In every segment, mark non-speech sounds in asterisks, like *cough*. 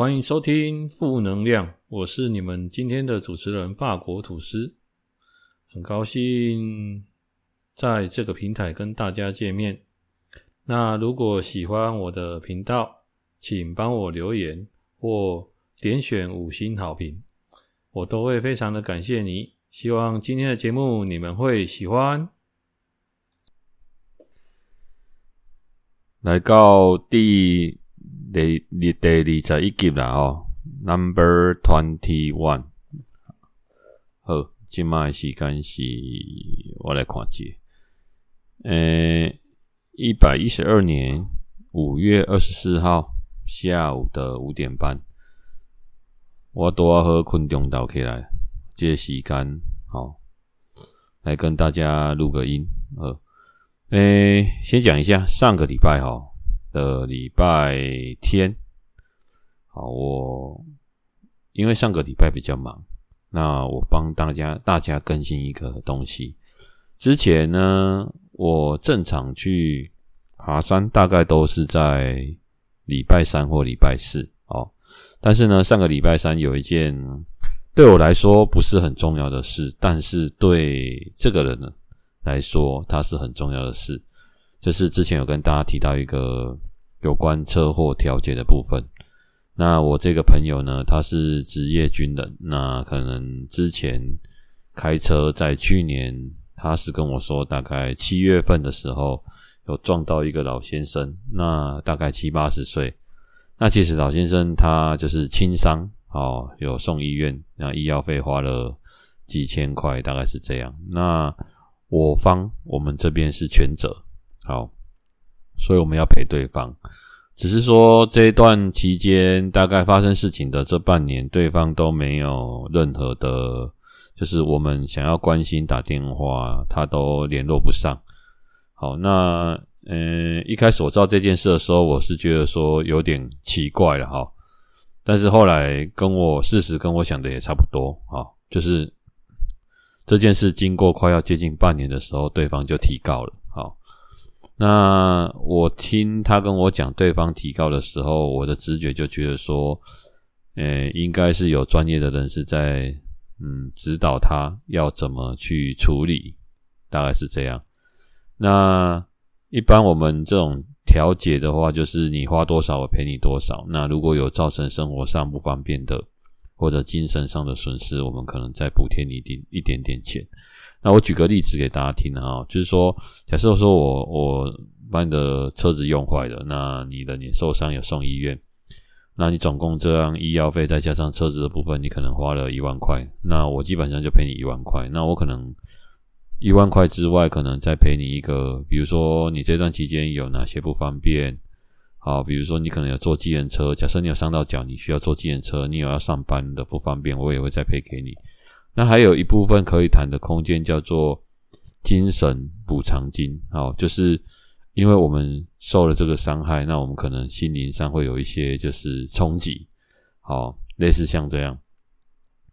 欢迎收听负能量，我是你们今天的主持人法国吐司，很高兴在这个平台跟大家见面。那如果喜欢我的频道，请帮我留言或点选五星好评，我都会非常的感谢你。希望今天的节目你们会喜欢。来到第第第第二十一集啦哦，Number Twenty One。好，今麦时间是我来看一下，呃，一百一十二年五月二十四号下午的五点半，我拄仔好困中倒起来，这个时间好来跟大家录个音，呃。诶、先讲一下上个礼拜哈的礼拜天，好，我因为上个礼拜比较忙，那我帮大家大家更新一个东西。之前呢，我正常去爬山，大概都是在礼拜三或礼拜四哦。但是呢，上个礼拜三有一件对我来说不是很重要的事，但是对这个人呢。来说，它是很重要的事。就是之前有跟大家提到一个有关车祸调解的部分。那我这个朋友呢，他是职业军人。那可能之前开车，在去年，他是跟我说，大概七月份的时候有撞到一个老先生，那大概七八十岁。那其实老先生他就是轻伤哦，有送医院，那医药费花了几千块，大概是这样。那我方我们这边是全责，好，所以我们要陪对方。只是说这一段期间，大概发生事情的这半年，对方都没有任何的，就是我们想要关心打电话，他都联络不上。好，那嗯，一开始我知道这件事的时候，我是觉得说有点奇怪了哈。但是后来跟我事实跟我想的也差不多啊，就是。这件事经过快要接近半年的时候，对方就提告了。那我听他跟我讲对方提告的时候，我的直觉就觉得说，诶，应该是有专业的人士在，嗯，指导他要怎么去处理，大概是这样。那一般我们这种调解的话，就是你花多少，我赔你多少。那如果有造成生活上不方便的，或者精神上的损失，我们可能再补贴你一点一点点钱。那我举个例子给大家听啊，就是说，假设说我我把你的车子用坏了，那你的你受伤有送医院，那你总共这样医药费再加上车子的部分，你可能花了一万块，那我基本上就赔你一万块。那我可能一万块之外，可能再赔你一个，比如说你这段期间有哪些不方便。好，比如说你可能有坐计程车，假设你有伤到脚，你需要坐计程车，你有要上班的不方便，我也会再赔给你。那还有一部分可以谈的空间叫做精神补偿金，好，就是因为我们受了这个伤害，那我们可能心灵上会有一些就是冲击，好，类似像这样，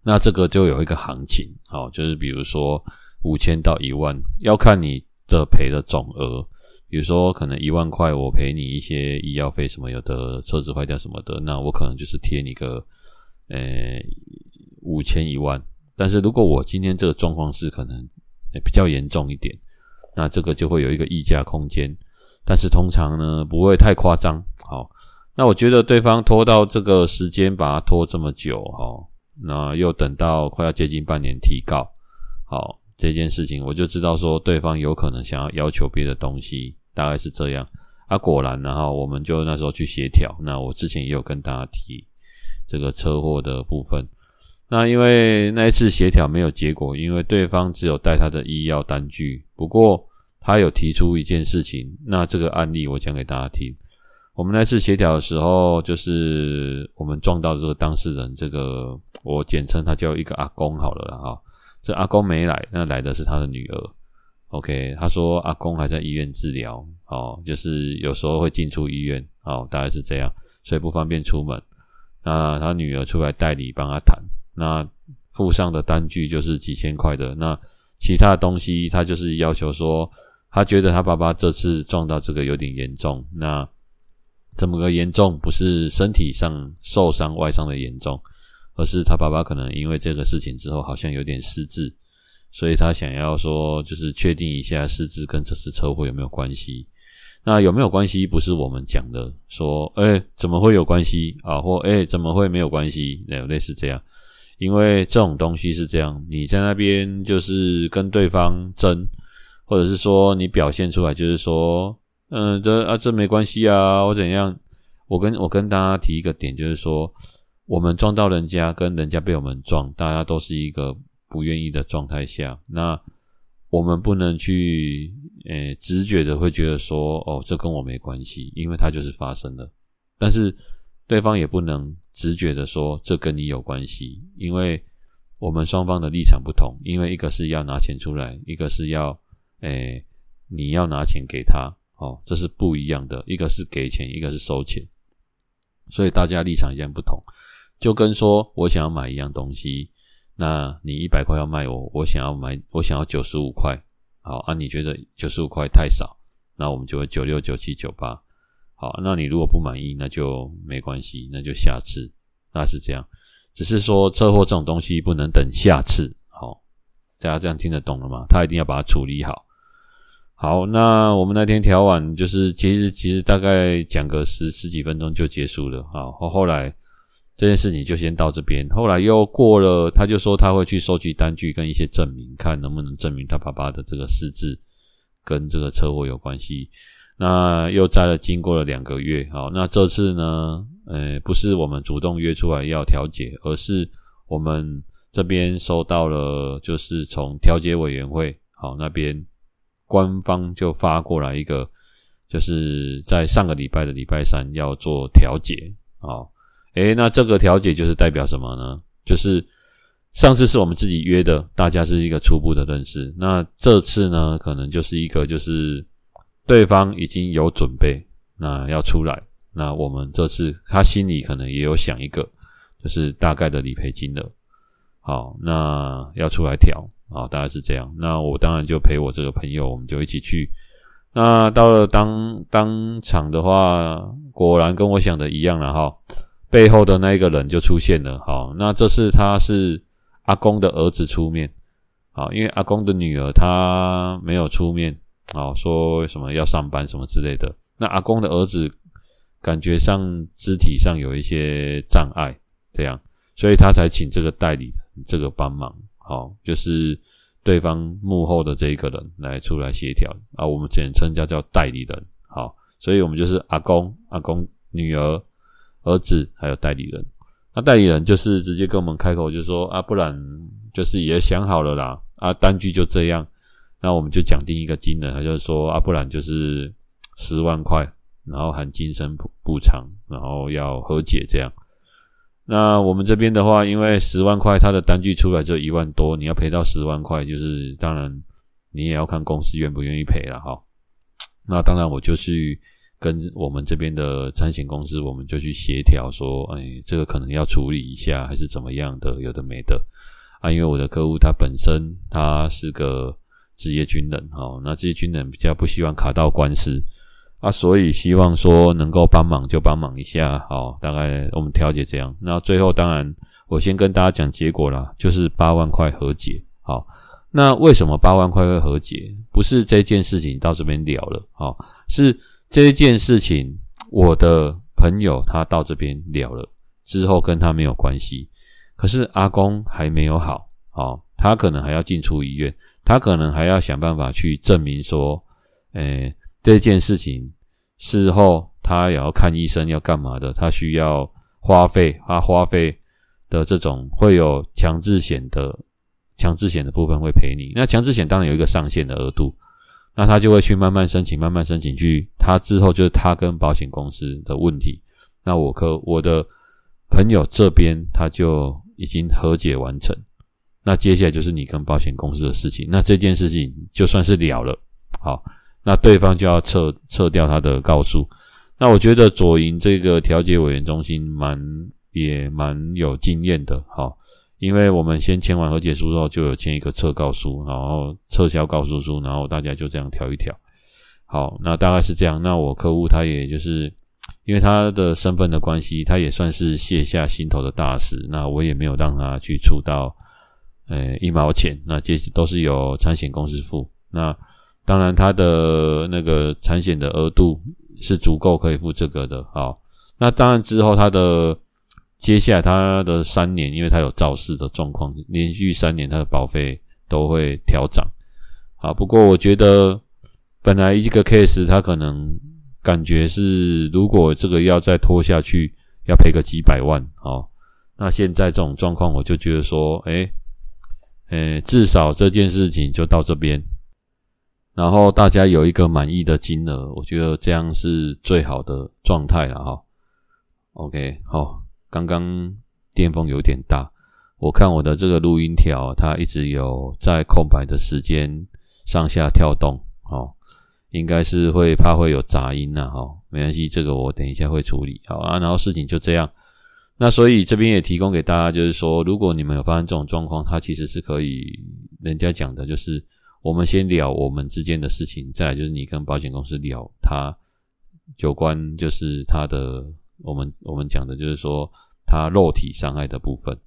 那这个就有一个行情，好，就是比如说五千到一万，要看你的赔的总额。比如说，可能一万块，我赔你一些医药费什么，有的车子坏掉什么的，那我可能就是贴你个，呃，五千一万。但是如果我今天这个状况是可能比较严重一点，那这个就会有一个溢价空间。但是通常呢，不会太夸张。好，那我觉得对方拖到这个时间，把它拖这么久，哈，那又等到快要接近半年提告，好。这件事情，我就知道说对方有可能想要要求别的东西，大概是这样。啊，果然，然后我们就那时候去协调。那我之前也有跟大家提这个车祸的部分。那因为那一次协调没有结果，因为对方只有带他的医药单据。不过他有提出一件事情，那这个案例我讲给大家听。我们那次协调的时候，就是我们撞到这个当事人，这个我简称他叫一个阿公好了，哈。这阿公没来，那来的是他的女儿。OK，他说阿公还在医院治疗，哦，就是有时候会进出医院，哦，大概是这样，所以不方便出门。那他女儿出来代理帮他谈，那附上的单据就是几千块的。那其他东西，他就是要求说，他觉得他爸爸这次撞到这个有点严重，那怎么个严重？不是身体上受伤外伤的严重，而是他爸爸可能因为这个事情之后好像有点失智，所以他想要说就是确定一下失智跟这次车祸有没有关系。那有没有关系？不是我们讲的，说，诶，怎么会有关系啊？或，诶，怎么会没有关系？那有类似这样，因为这种东西是这样，你在那边就是跟对方争，或者是说你表现出来就是说，嗯，这啊这没关系啊，我怎样？我跟我跟大家提一个点，就是说，我们撞到人家，跟人家被我们撞，大家都是一个不愿意的状态下，那。我们不能去，诶，直觉的会觉得说，哦，这跟我没关系，因为它就是发生了。但是对方也不能直觉的说，这跟你有关系，因为我们双方的立场不同。因为一个是要拿钱出来，一个是要，诶，你要拿钱给他，哦，这是不一样的。一个是给钱，一个是收钱，所以大家立场一样不同。就跟说我想要买一样东西。那你一百块要卖我，我想要买，我想要九十五块，好啊？你觉得九十五块太少，那我们就会九六九七九八，好，那你如果不满意，那就没关系，那就下次，那是这样。只是说车祸这种东西不能等下次，好，大家这样听得懂了吗？他一定要把它处理好。好，那我们那天调完，就是其实其实大概讲个十十几分钟就结束了，好，后后来。这件事情就先到这边，后来又过了，他就说他会去收集单据跟一些证明，看能不能证明他爸爸的这个失智跟这个车祸有关系。那又在了经过了两个月，好，那这次呢，呃，不是我们主动约出来要调解，而是我们这边收到了，就是从调解委员会，好，那边官方就发过来一个，就是在上个礼拜的礼拜三要做调解，好。诶，那这个调解就是代表什么呢？就是上次是我们自己约的，大家是一个初步的认识。那这次呢，可能就是一个就是对方已经有准备，那要出来。那我们这次他心里可能也有想一个，就是大概的理赔金额。好，那要出来调，好，大概是这样。那我当然就陪我这个朋友，我们就一起去。那到了当当场的话，果然跟我想的一样了哈。背后的那一个人就出现了，好，那这次他是阿公的儿子出面，好，因为阿公的女儿她没有出面，哦，说什么要上班什么之类的，那阿公的儿子感觉上肢体上有一些障碍，这样，所以他才请这个代理这个帮忙，好，就是对方幕后的这一个人来出来协调，啊，我们简称叫叫代理人，好，所以我们就是阿公、阿公女儿。儿子还有代理人，那代理人就是直接跟我们开口，就说啊，不然就是也想好了啦，啊，单据就这样，那我们就讲定一个金额，他就是说啊，不然就是十万块，然后含精神补补偿，然后要和解这样。那我们这边的话，因为十万块，他的单据出来就一万多，你要赔到十万块，就是当然你也要看公司愿不愿意赔了哈。那当然我就去。跟我们这边的产险公司，我们就去协调说，哎，这个可能要处理一下，还是怎么样的，有的没的啊。因为我的客户他本身他是个职业军人，哦，那职业军人比较不希望卡到官司啊，所以希望说能够帮忙就帮忙一下，好，大概我们调解这样。那最后当然我先跟大家讲结果啦，就是八万块和解。好，那为什么八万块会和解？不是这件事情到这边了了，好，是。这件事情，我的朋友他到这边了了之后，跟他没有关系。可是阿公还没有好，哦，他可能还要进出医院，他可能还要想办法去证明说，诶，这件事情事后他也要看医生，要干嘛的？他需要花费，他花费的这种会有强制险的，强制险的部分会赔你。那强制险当然有一个上限的额度。那他就会去慢慢申请，慢慢申请去。他之后就是他跟保险公司的问题。那我可我的朋友这边他就已经和解完成。那接下来就是你跟保险公司的事情。那这件事情就算是了了。好，那对方就要撤撤掉他的告诉。那我觉得左营这个调解委员中心蛮也蛮有经验的。好。因为我们先签完和解书之后，就有签一个撤告书，然后撤销告诉书，然后大家就这样调一调。好，那大概是这样。那我客户他也就是因为他的身份的关系，他也算是卸下心头的大石。那我也没有让他去出到呃一毛钱，那这些都是由产险公司付。那当然，他的那个产险的额度是足够可以付这个的。好，那当然之后他的接下来他的三年，因为他有肇事的状况，连续三年他的保费都会调涨。好，不过我觉得。本来一个 case，他可能感觉是，如果这个要再拖下去，要赔个几百万哦。那现在这种状况，我就觉得说，诶诶，至少这件事情就到这边，然后大家有一个满意的金额，我觉得这样是最好的状态了哈。OK，好，刚刚电风有点大，我看我的这个录音条，它一直有在空白的时间上下跳动，哦。应该是会怕会有杂音呐，哈，没关系，这个我等一下会处理，好啊。然后事情就这样，那所以这边也提供给大家，就是说，如果你们有发生这种状况，它其实是可以，人家讲的就是，我们先聊我们之间的事情，再来就是你跟保险公司聊他有关，就是他的，我们我们讲的就是说他肉体伤害的部分，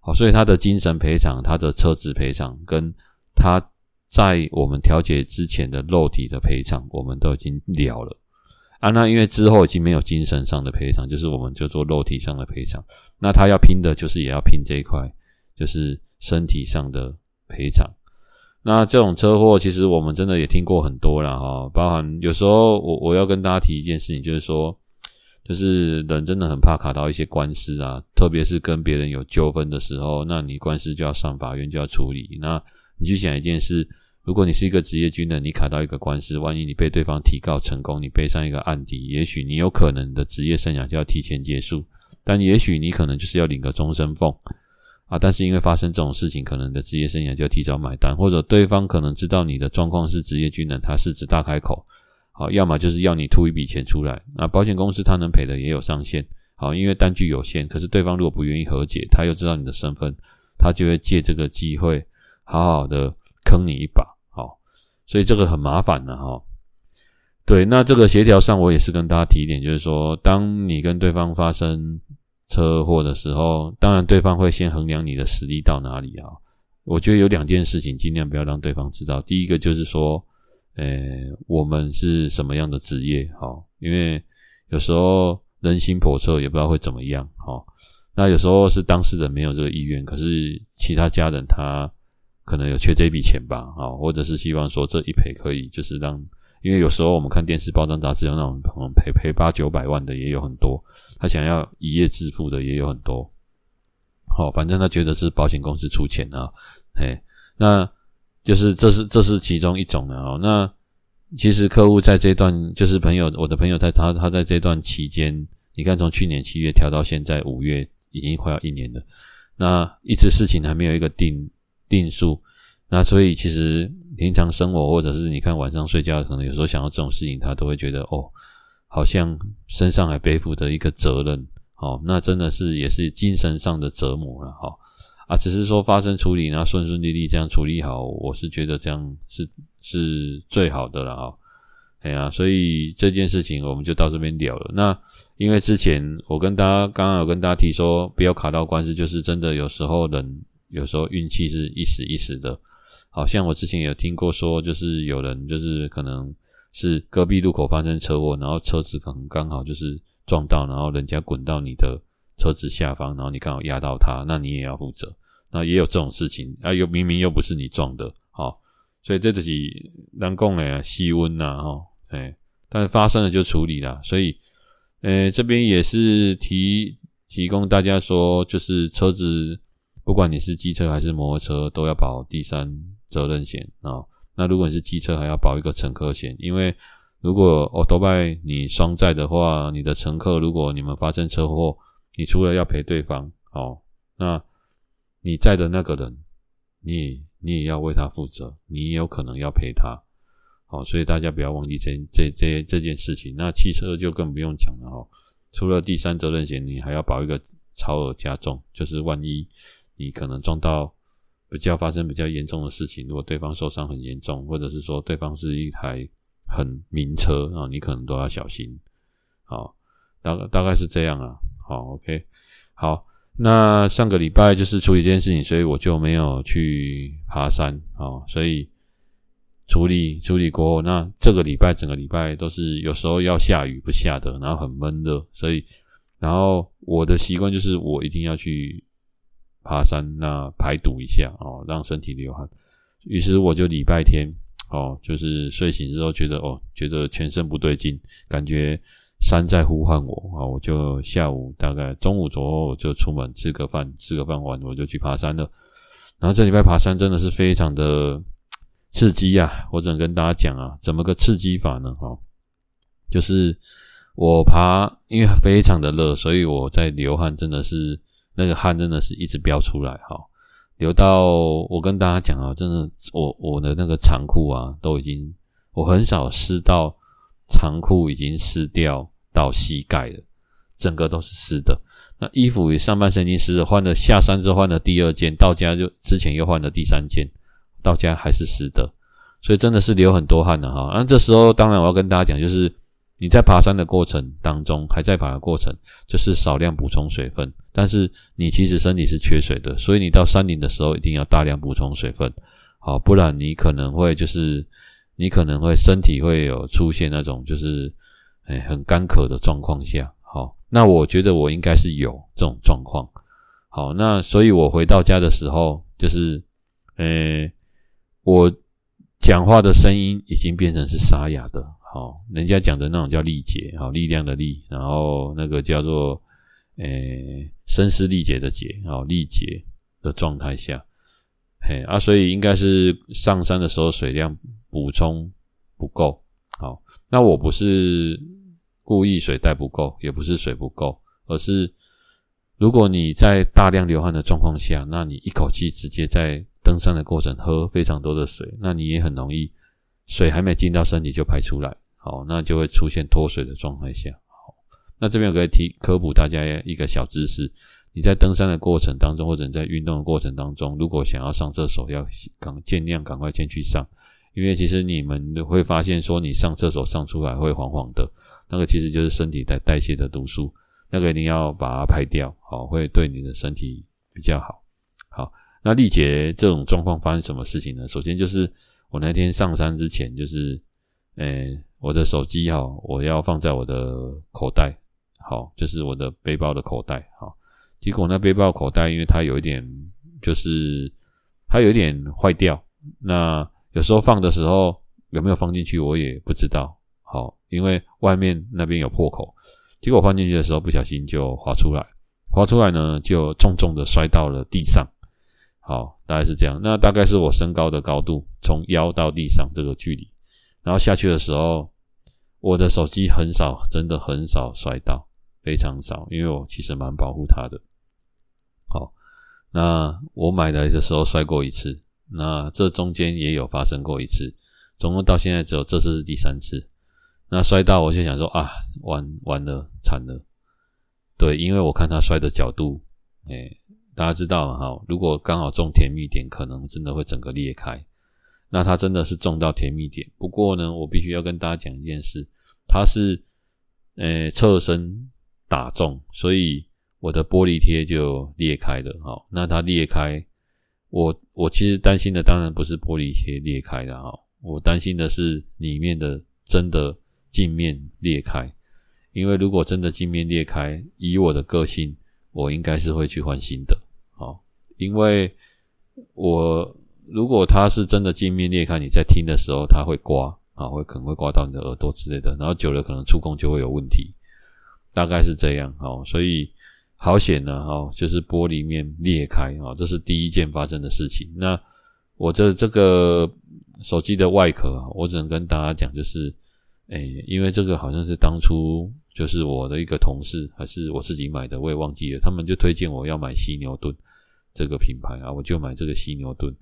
好，所以他的精神赔偿、他的车子赔偿跟他。在我们调解之前的肉体的赔偿，我们都已经聊了啊。那因为之后已经没有精神上的赔偿，就是我们就做肉体上的赔偿。那他要拼的就是也要拼这一块，就是身体上的赔偿。那这种车祸其实我们真的也听过很多了哈，包含有时候我我要跟大家提一件事情，就是说，就是人真的很怕卡到一些官司啊，特别是跟别人有纠纷的时候，那你官司就要上法院就要处理那。你去想一件事，如果你是一个职业军人，你卡到一个官司，万一你被对方提告成功，你背上一个案底，也许你有可能的职业生涯就要提前结束，但也许你可能就是要领个终身俸啊！但是因为发生这种事情，可能你的职业生涯就要提早买单，或者对方可能知道你的状况是职业军人，他狮子大开口，好，要么就是要你吐一笔钱出来，那保险公司他能赔的也有上限，好，因为单据有限，可是对方如果不愿意和解，他又知道你的身份，他就会借这个机会。好好的坑你一把，所以这个很麻烦的哈。对，那这个协调上，我也是跟大家提一点，就是说，当你跟对方发生车祸的时候，当然对方会先衡量你的实力到哪里啊。我觉得有两件事情尽量不要让对方知道。第一个就是说，呃，我们是什么样的职业，好，因为有时候人心叵测，也不知道会怎么样，好。那有时候是当事人没有这个意愿，可是其他家人他。可能有缺这笔钱吧，啊，或者是希望说这一赔可以，就是让，因为有时候我们看电视报章杂志，有那种赔赔八九百万的也有很多，他想要一夜致富的也有很多，好，反正他觉得是保险公司出钱啊，嘿，那就是这是这是其中一种的哦。那其实客户在这段，就是朋友，我的朋友在他他在这段期间，你看从去年七月调到现在五月，已经快要一年了，那一直事情还没有一个定。定数，那所以其实平常生活或者是你看晚上睡觉，可能有时候想到这种事情，他都会觉得哦，好像身上还背负着一个责任，哦，那真的是也是精神上的折磨了，哈啊，只是说发生处理，然后顺顺利利这样处理好，我是觉得这样是是最好的了，哈，哎呀，所以这件事情我们就到这边聊了。那因为之前我跟大家刚刚有跟大家提说，不要卡到官司，就是真的有时候人。有时候运气是一时一时的，好像我之前有听过说，就是有人就是可能是隔壁路口发生车祸，然后车子可能刚好就是撞到，然后人家滚到你的车子下方，然后你刚好压到他，那你也要负责。那也有这种事情啊，又明明又不是你撞的，好，所以这就是人讲的细温呐，哈，哎，但是发生了就处理了，所以，呃，这边也是提提供大家说，就是车子。不管你是机车还是摩托车，都要保第三责任险啊。那如果你是机车，还要保一个乘客险，因为如果欧多拜你双载的话，你的乘客如果你们发生车祸，你除了要赔对方，哦，那你载的那个人，你你也要为他负责，你也有可能要赔他，好，所以大家不要忘记这这这这件事情。那汽车就更不用讲了哦，除了第三责任险，你还要保一个超额加重，就是万一。你可能撞到比较发生比较严重的事情，如果对方受伤很严重，或者是说对方是一台很名车啊，你可能都要小心。好，大概大概是这样啊。好，OK，好，那上个礼拜就是处理这件事情，所以我就没有去爬山啊，所以处理处理过后，那这个礼拜整个礼拜都是有时候要下雨不下的，然后很闷热，所以然后我的习惯就是我一定要去爬山，那排毒一下哦，让身体流汗。于是我就礼拜天哦，就是睡醒之后觉得哦，觉得全身不对劲，感觉。山在呼唤我啊！我就下午大概中午左右就出门吃个饭，吃个饭完我就去爬山了。然后这礼拜爬山真的是非常的刺激啊！我只能跟大家讲啊，怎么个刺激法呢？哈，就是我爬，因为非常的热，所以我在流汗，真的是那个汗真的是一直飙出来哈，流到我跟大家讲啊，真的我我的那个长裤啊都已经，我很少湿到。长裤已经湿掉到膝盖了，整个都是湿的。那衣服与上半身已经湿了，换了下山之后换了第二件，到家就之前又换了第三件，到家还是湿的，所以真的是流很多汗的哈。那这时候当然我要跟大家讲，就是你在爬山的过程当中，还在爬的过程，就是少量补充水分。但是你其实身体是缺水的，所以你到山顶的时候一定要大量补充水分，好，不然你可能会就是。你可能会身体会有出现那种就是，哎，很干渴的状况下，好，那我觉得我应该是有这种状况，好，那所以我回到家的时候，就是，呃，我讲话的声音已经变成是沙哑的，好，人家讲的那种叫力竭，好，力量的力，然后那个叫做，呃，声嘶力竭的竭，好，力竭的状态下，嘿，啊，所以应该是上山的时候水量。补充不够，好，那我不是故意水带不够，也不是水不够，而是如果你在大量流汗的状况下，那你一口气直接在登山的过程喝非常多的水，那你也很容易水还没进到身体就排出来，好，那就会出现脱水的状态下，好，那这边我可以提科普大家一个小知识，你在登山的过程当中，或者你在运动的过程当中，如果想要上厕所，要赶尽量赶快先去上。因为其实你们会发现，说你上厕所上出来会黄黄的，那个其实就是身体在代谢的毒素，那个一定要把它排掉，好，会对你的身体比较好。好，那力竭这种状况发生什么事情呢？首先就是我那天上山之前，就是，诶，我的手机哈，我要放在我的口袋，好，就是我的背包的口袋，好，结果那背包口袋因为它有一点，就是它有一点坏掉，那。有时候放的时候有没有放进去，我也不知道。好，因为外面那边有破口，结果放进去的时候不小心就滑出来，滑出来呢就重重的摔到了地上。好，大概是这样。那大概是我身高的高度，从腰到地上这个距离。然后下去的时候，我的手机很少，真的很少摔到，非常少，因为我其实蛮保护它的。好，那我买来的时候摔过一次。那这中间也有发生过一次，总共到现在只有这次是第三次。那摔到我就想说啊，完完了，惨了。对，因为我看他摔的角度，哎，大家知道哈，如果刚好中甜蜜点，可能真的会整个裂开。那它真的是中到甜蜜点，不过呢，我必须要跟大家讲一件事，它是呃侧身打中，所以我的玻璃贴就裂开了。哈，那它裂开。我我其实担心的当然不是玻璃贴裂开的哈，我担心的是里面的真的镜面裂开，因为如果真的镜面裂开，以我的个性，我应该是会去换新的，因为我如果它是真的镜面裂开，你在听的时候它会刮啊，会可能会刮到你的耳朵之类的，然后久了可能触控就会有问题，大概是这样，好，所以。好险呢，哦，就是玻璃面裂开，哦，这是第一件发生的事情。那我这这个手机的外壳啊，我只能跟大家讲，就是，诶，因为这个好像是当初就是我的一个同事还是我自己买的，我也忘记了。他们就推荐我要买犀牛盾这个品牌啊，我就买这个犀牛盾。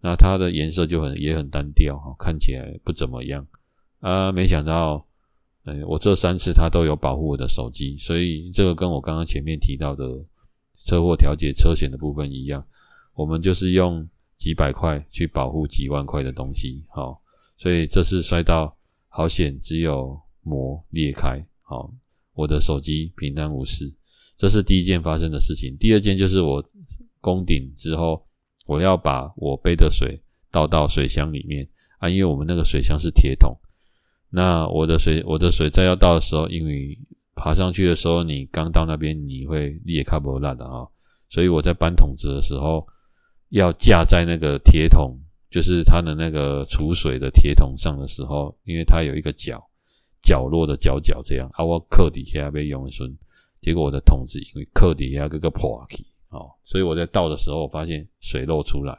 那它的颜色就很也很单调，哈，看起来不怎么样啊，没想到。哎，我这三次它都有保护我的手机，所以这个跟我刚刚前面提到的车祸调解车险的部分一样，我们就是用几百块去保护几万块的东西，好，所以这次摔到好险，只有膜裂开，好，我的手机平安无事，这是第一件发生的事情。第二件就是我攻顶之后，我要把我背的水倒到水箱里面啊，因为我们那个水箱是铁桶。那我的水，我的水在要倒的时候，因为爬上去的时候，你刚到那边你会裂开不烂的啊，所以我在搬桶子的时候，要架在那个铁桶，就是它的那个储水的铁桶上的时候，因为它有一个角。角落的角角这样啊，我扣底下被用顺，结果我的桶子因为扣底下这个破去哦，所以我在倒的时候我发现水漏出来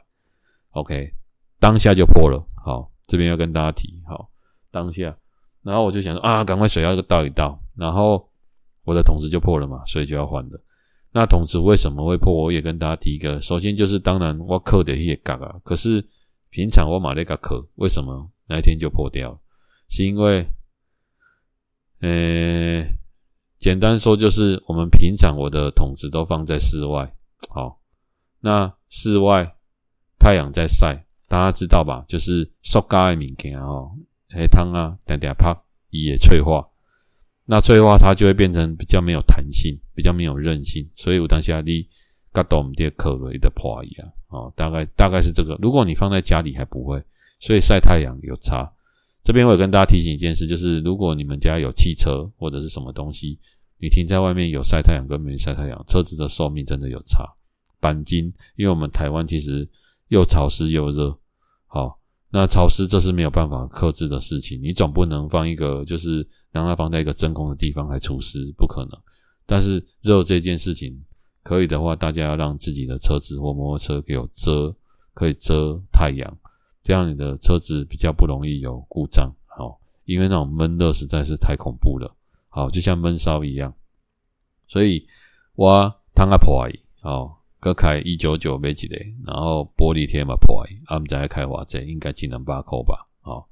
，OK，当下就破了。好，这边要跟大家提好，当下，然后我就想说啊，赶快水要倒一倒，然后我的桶子就破了嘛，所以就要换了。那桶子为什么会破？我也跟大家提一个，首先就是当然我扣的也嘎啊，可是平常我买那个壳，为什么那一天就破掉了？是因为。呃，简单说就是我们平常我的桶子都放在室外，好，那室外太阳在晒，大家知道吧？就是塑胶的物件哦，黑汤啊，点点啪也脆化，那脆化它就会变成比较没有弹性，比较没有韧性，所以我当下你嘎到我们这壳了的破一样，哦，大概大概是这个。如果你放在家里还不会，所以晒太阳有差。这边我也跟大家提醒一件事，就是如果你们家有汽车或者是什么东西，你停在外面有晒太阳跟没晒太阳，车子的寿命真的有差。钣金，因为我们台湾其实又潮湿又热，好，那潮湿这是没有办法克制的事情，你总不能放一个就是让它放在一个真空的地方来除湿，不可能。但是热这件事情，可以的话，大家要让自己的车子或摩托车给有遮，可以遮太阳。这样你的车子比较不容易有故障，好，因为那种闷热实在是太恐怖了，好，就像闷烧一样。所以我烫个破，好，隔开一九九没几嘞，然后玻璃贴嘛破，我们在开花这应该技能把扣吧，好，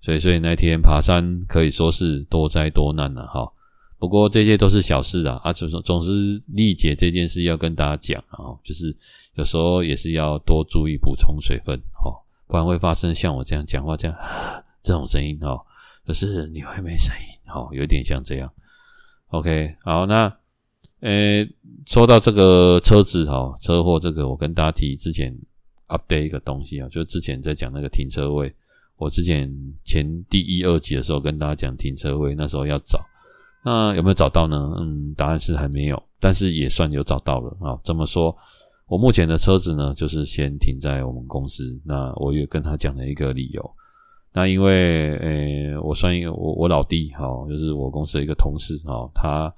所以所以那天爬山可以说是多灾多难了，哈。不过这些都是小事啊，啊，总总是历劫这件事要跟大家讲啊，就是有时候也是要多注意补充水分，哈。不然会发生像我这样讲话这样 *gasps* 这种声音哦，可是你会没声音哦，有点像这样。OK，好，那呃，说到这个车子哈，车祸这个，我跟大家提之前 update 一个东西啊，就之前在讲那个停车位，我之前前第一二集的时候跟大家讲停车位，那时候要找，那有没有找到呢？嗯，答案是还没有，但是也算有找到了啊。这么说。我目前的车子呢，就是先停在我们公司。那我也跟他讲了一个理由。那因为，呃、我算一个，我我老弟哈，就是我公司的一个同事哈，他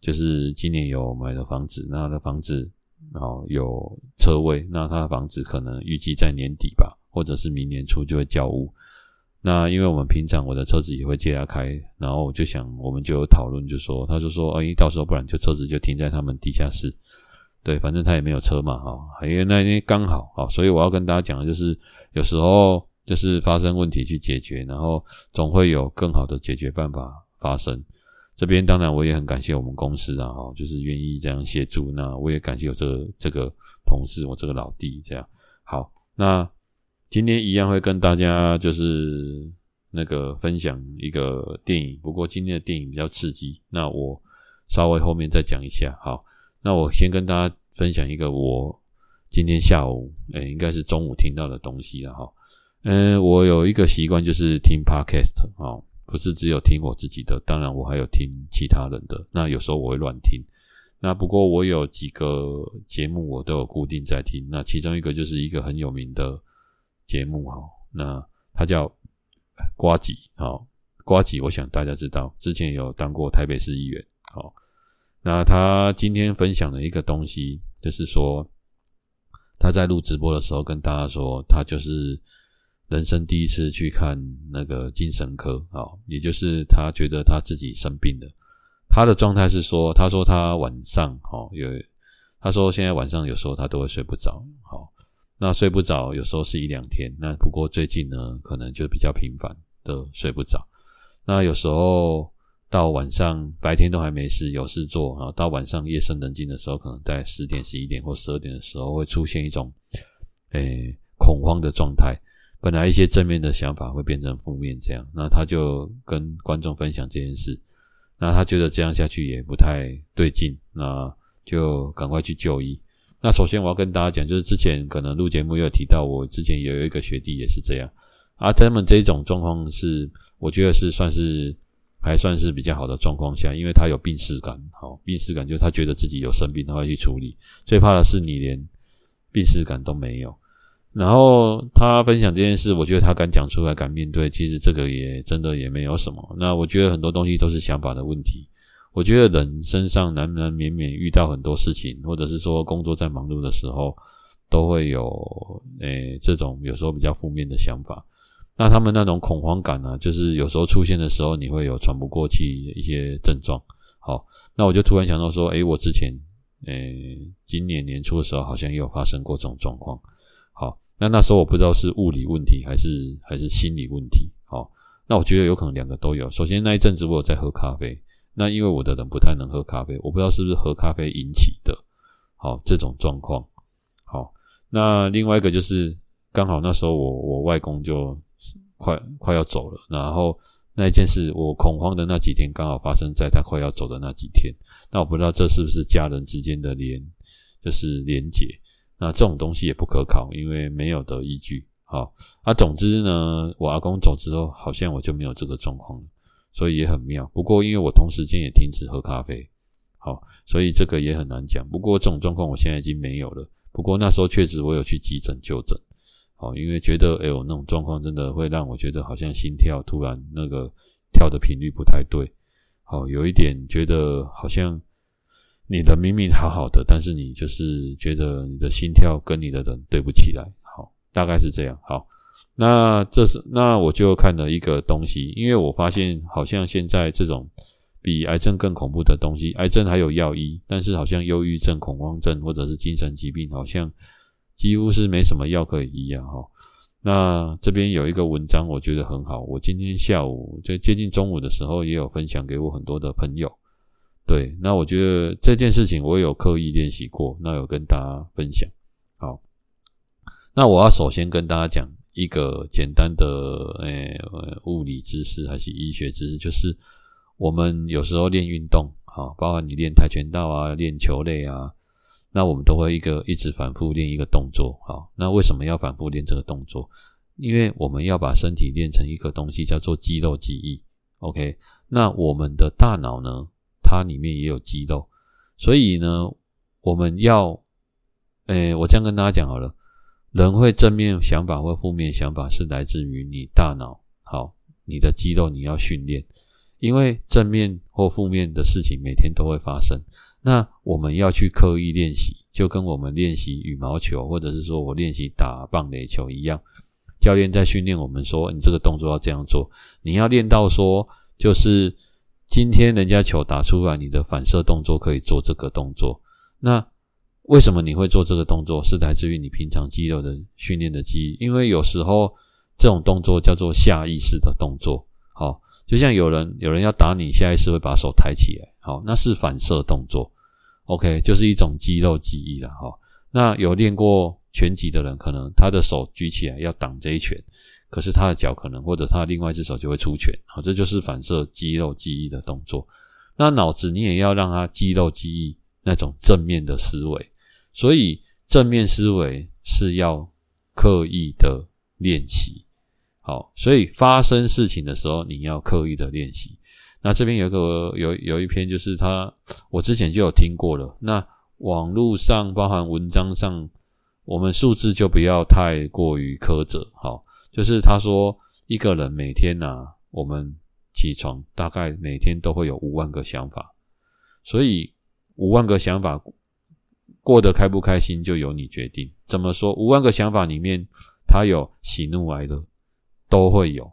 就是今年有买了房子，那他的房子然后有车位，那他的房子可能预计在年底吧，或者是明年初就会交屋。那因为我们平常我的车子也会借他开，然后我就想，我们就有讨论，就说，他就说，哎、到时候不然就车子就停在他们地下室。对，反正他也没有车嘛，哈，因为那天刚好，哈，所以我要跟大家讲的就是，有时候就是发生问题去解决，然后总会有更好的解决办法发生。这边当然我也很感谢我们公司啊，哈，就是愿意这样协助。那我也感谢我这个这个同事，我这个老弟这样。好，那今天一样会跟大家就是那个分享一个电影，不过今天的电影比较刺激，那我稍微后面再讲一下，好。那我先跟大家分享一个我今天下午，诶、应该是中午听到的东西了哈。嗯，我有一个习惯就是听 podcast 啊，不是只有听我自己的，当然我还有听其他人的。那有时候我会乱听。那不过我有几个节目我都有固定在听。那其中一个就是一个很有名的节目哈，那它叫瓜吉，好，呱吉，我想大家知道，之前有当过台北市议员，好。那他今天分享的一个东西，就是说他在录直播的时候跟大家说，他就是人生第一次去看那个精神科啊，也就是他觉得他自己生病了。他的状态是说，他说他晚上哈有，他说现在晚上有时候他都会睡不着，好，那睡不着有时候是一两天，那不过最近呢，可能就比较频繁的睡不着，那有时候。到晚上白天都还没事，有事做啊。到晚上夜深人静的时候，可能在十点、十一点或十二点的时候，会出现一种诶、恐慌的状态。本来一些正面的想法会变成负面，这样。那他就跟观众分享这件事。那他觉得这样下去也不太对劲，那就赶快去就医。那首先我要跟大家讲，就是之前可能录节目也有提到，我之前有一个学弟也是这样，啊，他们这种状况是，我觉得是算是还算是比较好的状况下，因为他有病识感，好，病识感就是他觉得自己有生病，他会去处理。最怕的是你连病识感都没有。然后他分享这件事，我觉得他敢讲出来，敢面对，其实这个也真的也没有什么。那我觉得很多东西都是想法的问题。我觉得人身上难难免免遇到很多事情，或者是说工作在忙碌的时候，都会有诶这种有时候比较负面的想法。那他们那种恐慌感呢，就是有时候出现的时候，你会有喘不过气一些症状。好，那我就突然想到说，诶，我之前诶今年年初的时候，好像也有发生过这种状况。那那时候我不知道是物理问题还是还是心理问题。好，那我觉得有可能两个都有。首先那一阵子我有在喝咖啡。那因为我的人不太能喝咖啡，我不知道是不是喝咖啡引起的，好这种状况。好，那另外一个就是刚好那时候我我外公就快快要走了，然后那一件事我恐慌的那几天刚好发生在他快要走的那几天。那我不知道这是不是家人之间的连就是连结，那这种东西也不可考，因为没有的依据。好，啊，总之呢，我阿公走之后，好像我就没有这个状况了。所以也很妙，不过因为我同时间也停止喝咖啡，好，所以这个也很难讲。不过这种状况我现在已经没有了。不过那时候确实我有去急诊就诊，好，因为觉得哎呦那种状况真的会让我觉得好像心跳突然那个跳的频率不太对，好，有一点觉得好像你的明明好好的，但是你就是觉得你的心跳跟你的人对不起来，好，大概是这样，好。那这是那我就看了一个东西，因为我发现好像现在这种比癌症更恐怖的东西，癌症还有药医，但是好像忧郁症、恐慌症或者是精神疾病，好像几乎是没什么药可以医啊！哈，那这边有一个文章，我觉得很好，我今天下午就接近中午的时候也有分享给我很多的朋友。对，那我觉得这件事情我有刻意练习过，那有跟大家分享。好，那我要首先跟大家讲。一个简单的诶、物理知识还是医学知识，就是我们有时候练运动，好，包括你练跆拳道啊、练球类啊，那我们都会一个一直反复练一个动作，好，那为什么要反复练这个动作？因为我们要把身体练成一个东西，叫做肌肉记忆。OK，那我们的大脑呢，它里面也有肌肉，所以呢，我们要，诶、我这样跟大家讲好了。人会正面想法或负面想法是来自于你大脑，好，你的肌肉你要训练，因为正面或负面的事情每天都会发生。那我们要去刻意练习，就跟我们练习羽毛球，或者是说我练习打棒垒球一样。教练在训练我们说，你这个动作要这样做，你要练到说，就是今天人家球打出来，你的反射动作可以做这个动作。那为什么你会做这个动作？是来自于你平常肌肉的训练的记忆。因为有时候这种动作叫做下意识的动作，好，就像有人有人要打你，下意识会把手抬起来，好，那是反射动作。OK，就是一种肌肉记忆了，哈。那有练过拳击的人，可能他的手举起来要挡这一拳，可是他的脚可能或者他的另外一只手就会出拳，好，这就是反射肌肉记忆的动作。那脑子你也要让他肌肉记忆那种正面的思维。所以正面思维是要刻意的练习，好，所以发生事情的时候你要刻意的练习。那这边有个有有一篇就是他，我之前就有听过了。那网络上包含文章上，我们数字就不要太过于苛责，好，就是他说一个人每天呐、啊，我们起床大概每天都会有五万个想法，所以五万个想法。过得开不开心就由你决定。怎么说？五万个想法里面，它有喜怒哀乐，都会有。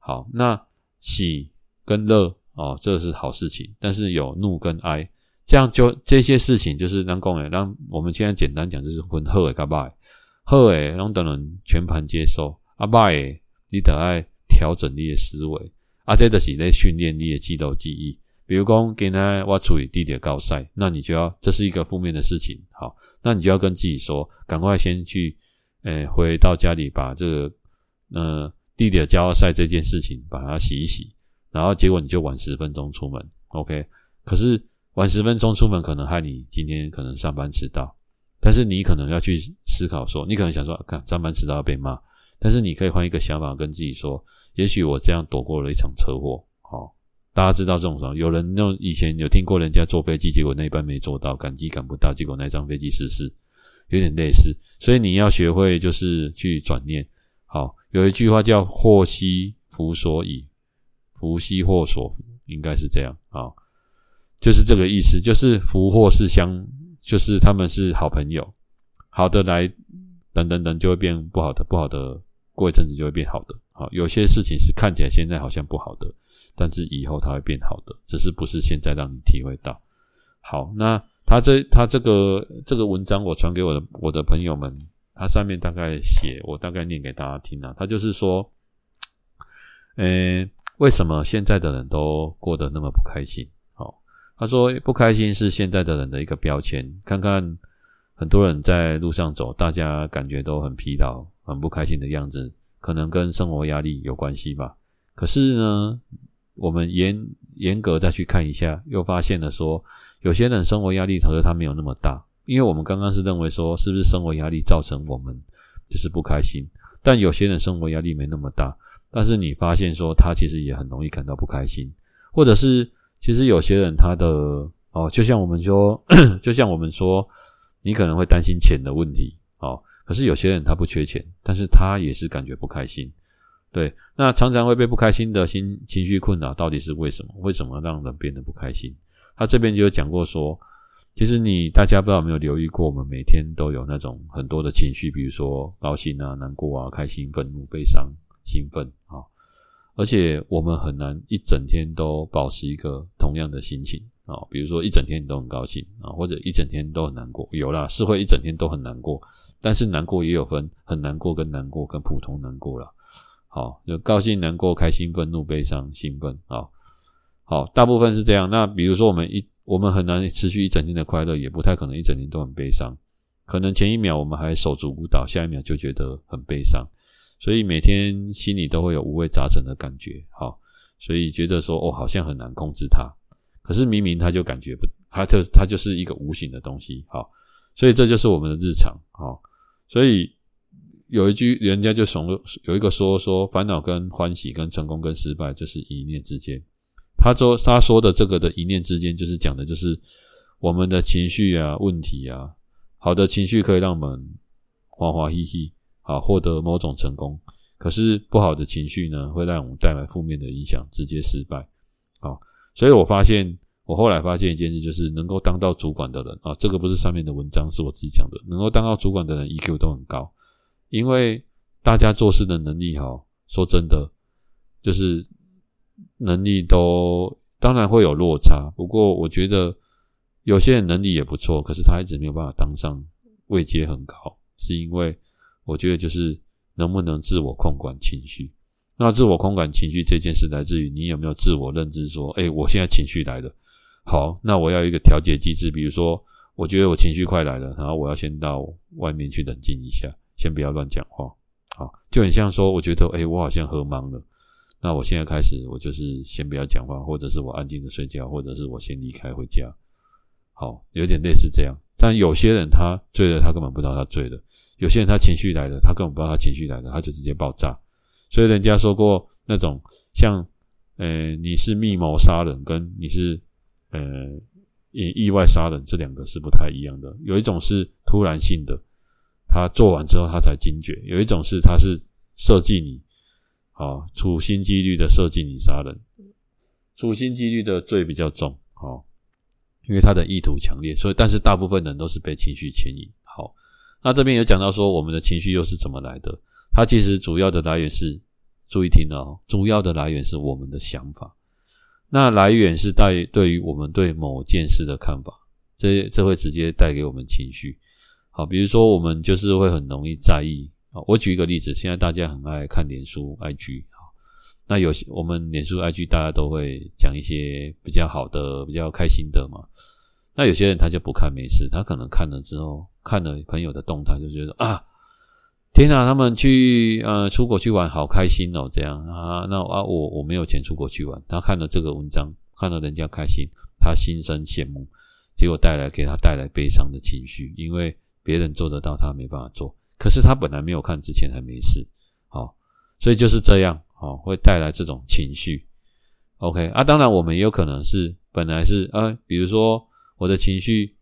好，那喜跟乐哦，这是好事情。但是有怒跟哀，这样就这些事情就是让讲诶，让我们现在简单讲就是分好诶，甲歹，好诶，让等人全盘接受。啊歹诶，你得爱调整你的思维。啊，这就是在训练你的肌肉记忆。比如说，今天我处于地铁高赛，那你就要，这是一个负面的事情，好，那你就要跟自己说，赶快先去，诶，回到家里把这个，呃，地铁加赛这件事情把它洗一洗，然后结果你就晚十分钟出门，OK，可是晚十分钟出门可能害你今天可能上班迟到，但是你可能要去思考说，你可能想说，看上班迟到要被骂，但是你可以换一个想法跟自己说，也许我这样躲过了一场车祸。好，大家知道这种时候，有人那以前有听过人家坐飞机，结果那一班没坐到，赶机赶不到，结果那张飞机失事，有点类似。所以你要学会就是去转念。好，有一句话叫“祸兮福所倚，福兮祸所伏”，应该是这样。好。就是这个意思，就是福祸是相，就是他们是好朋友，好的来等等等就会变不好的，不好的过一阵子就会变好的。好，有些事情是看起来现在好像不好的，但是以后它会变好的，只是不是现在让你体会到。好，那他这他这个这个文章我传给我的我的朋友们，他上面大概写，我大概念给大家听啊，他就是说，*tsk* 诶，为什么现在的人都过得那么不开心？好他说：“不开心是现在的人的一个标签。看看很多人在路上走，大家感觉都很疲劳、很不开心的样子，可能跟生活压力有关系吧。可是呢，我们严严格再去看一下，又发现了说，有些人生活压力可是他没有那么大。因为我们刚刚是认为说，是不是生活压力造成我们就是不开心？但有些人生活压力没那么大，但是你发现说，他其实也很容易感到不开心，或者是。”其实有些人他的哦，就像我们说，*coughs* 就像我们说，你可能会担心钱的问题哦。可是有些人他不缺钱，但是他也是感觉不开心。对，那常常会被不开心的心情绪困扰，到底是为什么？为什么让人变得不开心？他这边就有讲过说，其实你大家不知道有没有留意过，我们每天都有那种很多的情绪，比如说高兴啊、难过啊、开心、愤怒、悲伤、兴奋啊。而且我们很难一整天都保持一个同样的心情啊，比如说一整天你都很高兴啊，或者一整天都很难过。有啦，是会一整天都很难过，但是难过也有分很难过跟难过跟普通难过了。好，就高兴、难过、开心、愤怒、悲伤、兴奋啊。好，大部分是这样。那比如说我们一我们很难持续一整天的快乐，也不太可能一整天都很悲伤。可能前一秒我们还手足舞蹈，下一秒就觉得很悲伤。所以每天心里都会有五味杂陈的感觉，好，所以觉得说哦，好像很难控制它。可是明明他就感觉不，他就他就是一个无形的东西，好，所以这就是我们的日常，好。所以有一句人家就怂了有一个说说，烦恼跟欢喜跟成功跟失败就是一念之间。他说他说的这个的一念之间，就是讲的就是我们的情绪啊、问题啊，好的情绪可以让我们欢欢喜喜。好，获得某种成功，可是不好的情绪呢，会让我们带来负面的影响，直接失败。啊，所以我发现，我后来发现一件事，就是能够当到主管的人啊，这个不是上面的文章，是我自己讲的。能够当到主管的人，EQ 都很高，因为大家做事的能力，哈，说真的，就是能力都当然会有落差。不过我觉得有些人能力也不错，可是他一直没有办法当上位阶很高，是因为。我觉得就是能不能自我控管情绪。那自我控管情绪这件事，来自于你有没有自我认知，说，诶，我现在情绪来了，好，那我要一个调节机制。比如说，我觉得我情绪快来了，然后我要先到外面去冷静一下，先不要乱讲话。好，就很像说，我觉得，诶，我好像喝茫了，那我现在开始，我就是先不要讲话，或者是我安静的睡觉，或者是我先离开回家。好，有点类似这样。但有些人他醉了，他根本不知道他醉了。有些人他情绪来了，他根本不知道他情绪来了，他就直接爆炸。所以人家说过那种像，呃，你是密谋杀人，跟你是呃意意外杀人，这两个是不太一样的。有一种是突然性的，他做完之后他才惊觉；有一种是他是设计你，啊处心积虑的设计你杀人，处心积虑的罪比较重，好，因为他的意图强烈。所以，但是大部分人都是被情绪牵引，好。那这边有讲到说，我们的情绪又是怎么来的？它其实主要的来源是，注意听哦，主要的来源是我们的想法。那来源是带对于我们对某件事的看法，这这会直接带给我们情绪。好，比如说我们就是会很容易在意。啊，我举一个例子，现在大家很爱看脸书、IG。那有些我们脸书、IG 大家都会讲一些比较好的、比较开心的嘛。那有些人他就不看没事，他可能看了之后。看了朋友的动态，就觉得啊，天哪，他们去呃出国去玩，好开心哦，这样啊，那啊我我没有钱出国去玩。他看了这个文章，看到人家开心，他心生羡慕，结果带来给他带来悲伤的情绪，因为别人做得到，他没办法做。可是他本来没有看之前还没事，好，所以就是这样，好，会带来这种情绪。OK 啊，当然我们也有可能是本来是啊，比如说我的情绪，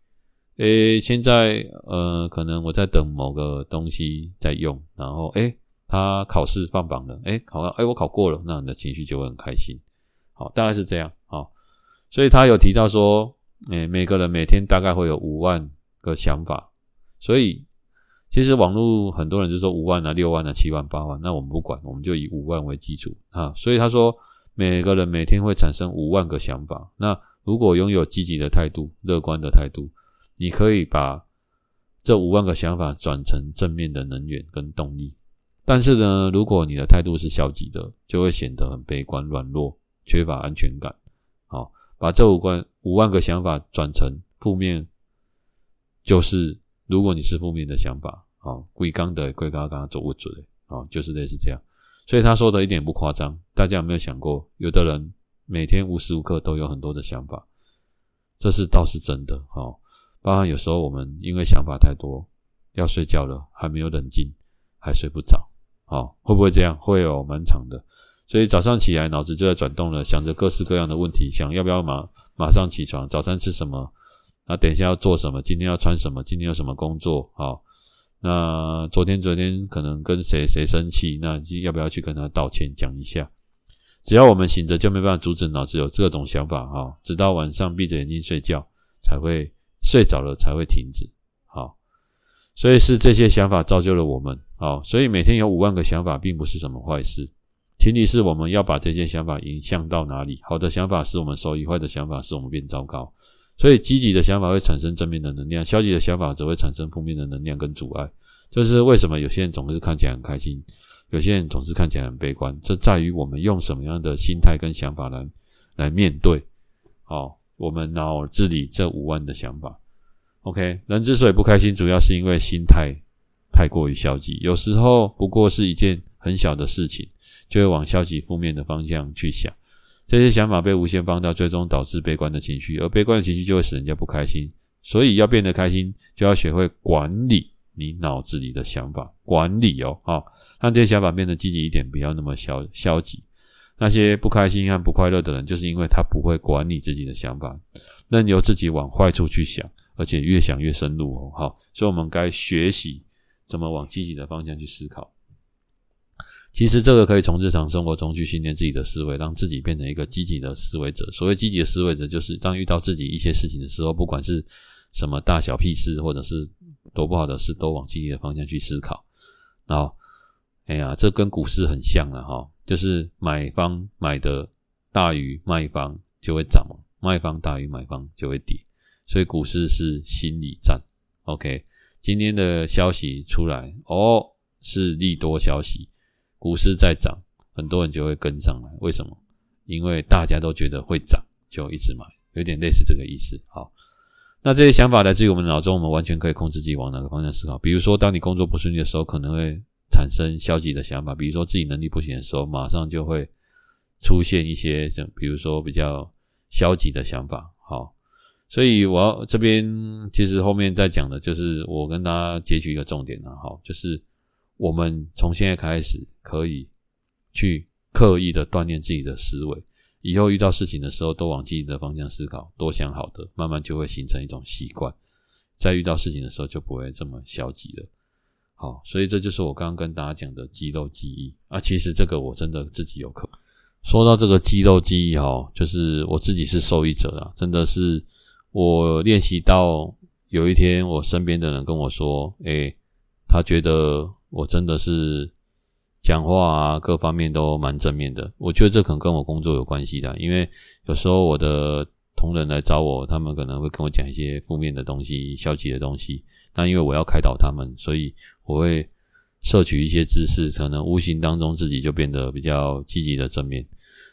诶，现在呃，可能我在等某个东西在用，然后诶，他考试放榜了，诶，考了，诶，我考过了，那你的情绪就会很开心。好，大概是这样，好，所以他有提到说，诶，每个人每天大概会有五万个想法，所以。其实网络很多人就说五万啊、六万啊、七万、八万，那我们不管，我们就以五万为基础啊。所以他说，每个人每天会产生五万个想法。那如果拥有积极的态度、乐观的态度，你可以把这五万个想法转成正面的能源跟动力。但是呢，如果你的态度是消极的，就会显得很悲观、软弱、缺乏安全感。好，把这五万五万个想法转成负面，就是。如果你是负面的想法，哦，龟刚的龟刚刚走不准，哦，就是类似这样。所以他说的一点不夸张。大家有没有想过，有的人每天无时无刻都有很多的想法，这是倒是真的，哦。包含有时候我们因为想法太多，要睡觉了还没有冷静，还睡不着，哦，会不会这样？会有蛮长的。所以早上起来脑子就在转动了，想着各式各样的问题，想要不要马马上起床，早餐吃什么？那等一下要做什么？今天要穿什么？今天有什么工作？好，那昨天昨天可能跟谁谁生气？那要不要去跟他道歉讲一下？只要我们醒着，就没办法阻止脑子有这种想法哈，直到晚上闭着眼睛睡觉才会睡着了才会停止。好，所以是这些想法造就了我们。好，所以每天有五万个想法并不是什么坏事，前提是我们要把这些想法影响到哪里。好的想法使我们受益，坏的想法使我们变糟糕。所以，积极的想法会产生正面的能量，消极的想法则会产生负面的能量跟阻碍。这是为什么有些人总是看起来很开心，有些人总是看起来很悲观。这在于我们用什么样的心态跟想法来来面对。好，我们脑子里这五万的想法。OK，人之所以不开心，主要是因为心态太过于消极。有时候不过是一件很小的事情，就会往消极负面的方向去想。这些想法被无限放大，最终导致悲观的情绪，而悲观的情绪就会使人家不开心。所以要变得开心，就要学会管理你脑子里的想法，管理哦，啊，让这些想法变得积极一点，不要那么消消极。那些不开心和不快乐的人，就是因为他不会管理自己的想法，任由自己往坏处去想，而且越想越深入哦。好，所以我们该学习怎么往积极的方向去思考。其实这个可以从日常生活中去训练自己的思维，让自己变成一个积极的思维者。所谓积极的思维者，就是当遇到自己一些事情的时候，不管是什么大小屁事，或者是多不好的事，都往积极的方向去思考。然后，哎呀，这跟股市很像了哈，就是买方买的大于卖方就会涨，卖方大于买方就会跌。所以股市是心理战。OK，今天的消息出来，哦，是利多消息。股市在涨，很多人就会跟上来。为什么？因为大家都觉得会涨，就一直买，有点类似这个意思。好，那这些想法来自于我们脑中，我们完全可以控制自己往哪个方向思考。比如说，当你工作不顺利的时候，可能会产生消极的想法；比如说自己能力不行的时候，马上就会出现一些像，比如说比较消极的想法。好，所以我要这边其实后面再讲的就是我跟大家截取一个重点了。好，就是。我们从现在开始可以去刻意的锻炼自己的思维，以后遇到事情的时候都往积极的方向思考，多想好的，慢慢就会形成一种习惯，在遇到事情的时候就不会这么消极了。好，所以这就是我刚刚跟大家讲的肌肉记忆啊。其实这个我真的自己有课。说到这个肌肉记忆哈，就是我自己是受益者啦，真的是我练习到有一天，我身边的人跟我说：“诶，他觉得。”我真的是讲话啊，各方面都蛮正面的。我觉得这可能跟我工作有关系的，因为有时候我的同仁来找我，他们可能会跟我讲一些负面的东西、消极的东西。那因为我要开导他们，所以我会摄取一些知识，可能无形当中自己就变得比较积极的正面。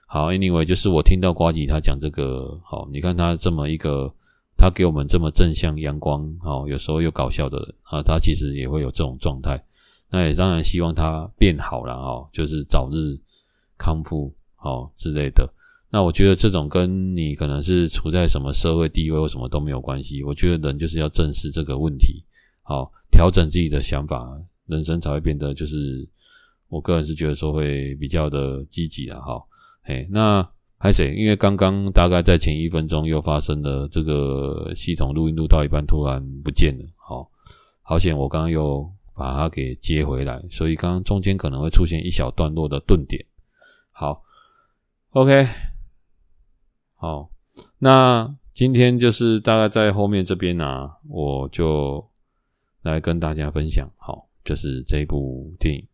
好，Anyway，就是我听到呱吉他讲这个，好，你看他这么一个。他给我们这么正向、阳光，哦，有时候又搞笑的啊，他其实也会有这种状态。那也当然希望他变好了哦，就是早日康复哦之类的。那我觉得这种跟你可能是处在什么社会地位或什么都没有关系。我觉得人就是要正视这个问题，好，调整自己的想法，人生才会变得就是，我个人是觉得说会比较的积极了哈。嘿，那还谁？因为刚刚大概在前一分钟又发生了这个系统录音录到一半突然不见了，好，好险我刚刚又把它给接回来，所以刚刚中间可能会出现一小段落的顿点。好，OK。好，那今天就是大概在后面这边呢、啊，我就来跟大家分享。好，就是这部电影。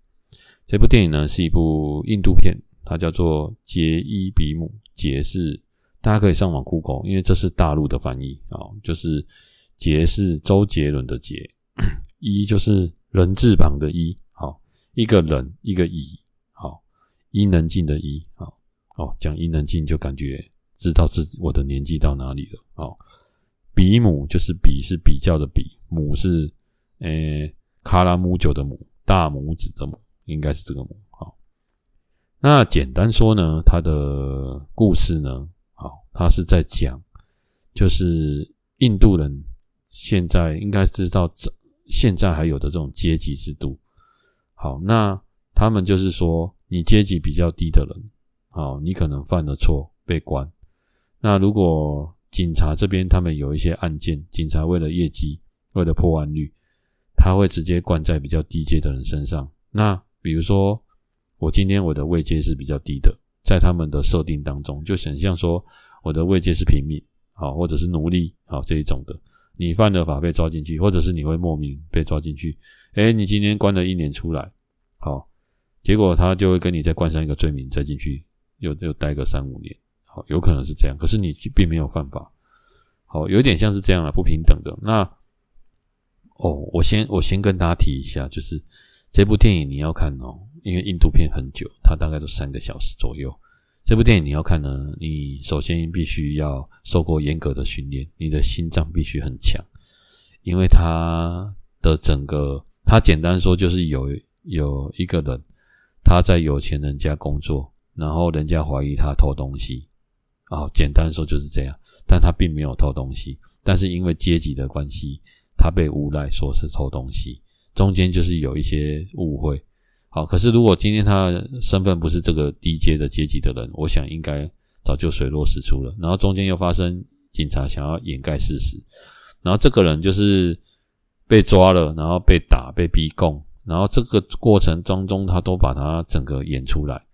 这部电影呢是一部印度片，它叫做《杰伊比姆》。杰是大家可以上网 Google，因为这是大陆的翻译啊，就是杰是周杰伦的杰，*coughs* 伊就是人字旁的伊。好，一个人一个乙，好，伊能静的伊。好，哦，讲伊能静就感觉。知道自己我的年纪到哪里了？哦，比姆就是比是比较的比，姆是诶卡拉姆酒的姆，大拇指的姆，应该是这个姆。那简单说呢，他的故事呢，好，他是在讲，就是印度人现在应该知道这现在还有的这种阶级制度。好，那他们就是说，你阶级比较低的人，好，你可能犯了错被关。那如果警察这边他们有一些案件，警察为了业绩，为了破案率，他会直接关在比较低阶的人身上。那比如说，我今天我的位阶是比较低的，在他们的设定当中，就想象说我的位阶是平民，好，或者是奴隶，好这一种的，你犯了法被抓进去，或者是你会莫名被抓进去，诶，你今天关了一年出来，好，结果他就会跟你再冠上一个罪名，再进去又又待个三五年。好有可能是这样，可是你并没有犯法。好，有点像是这样的不平等的。那哦，我先我先跟大家提一下，就是这部电影你要看哦，因为印度片很久，它大概都三个小时左右。这部电影你要看呢，你首先必须要受过严格的训练，你的心脏必须很强，因为它的整个，它简单说就是有有一个人他在有钱人家工作，然后人家怀疑他偷东西。啊、哦，简单说就是这样，但他并没有偷东西，但是因为阶级的关系，他被诬赖说是偷东西，中间就是有一些误会。好，可是如果今天他身份不是这个低阶的阶级的人，我想应该早就水落石出了。然后中间又发生警察想要掩盖事实，然后这个人就是被抓了，然后被打、被逼供，然后这个过程当中他都把他整个演出来。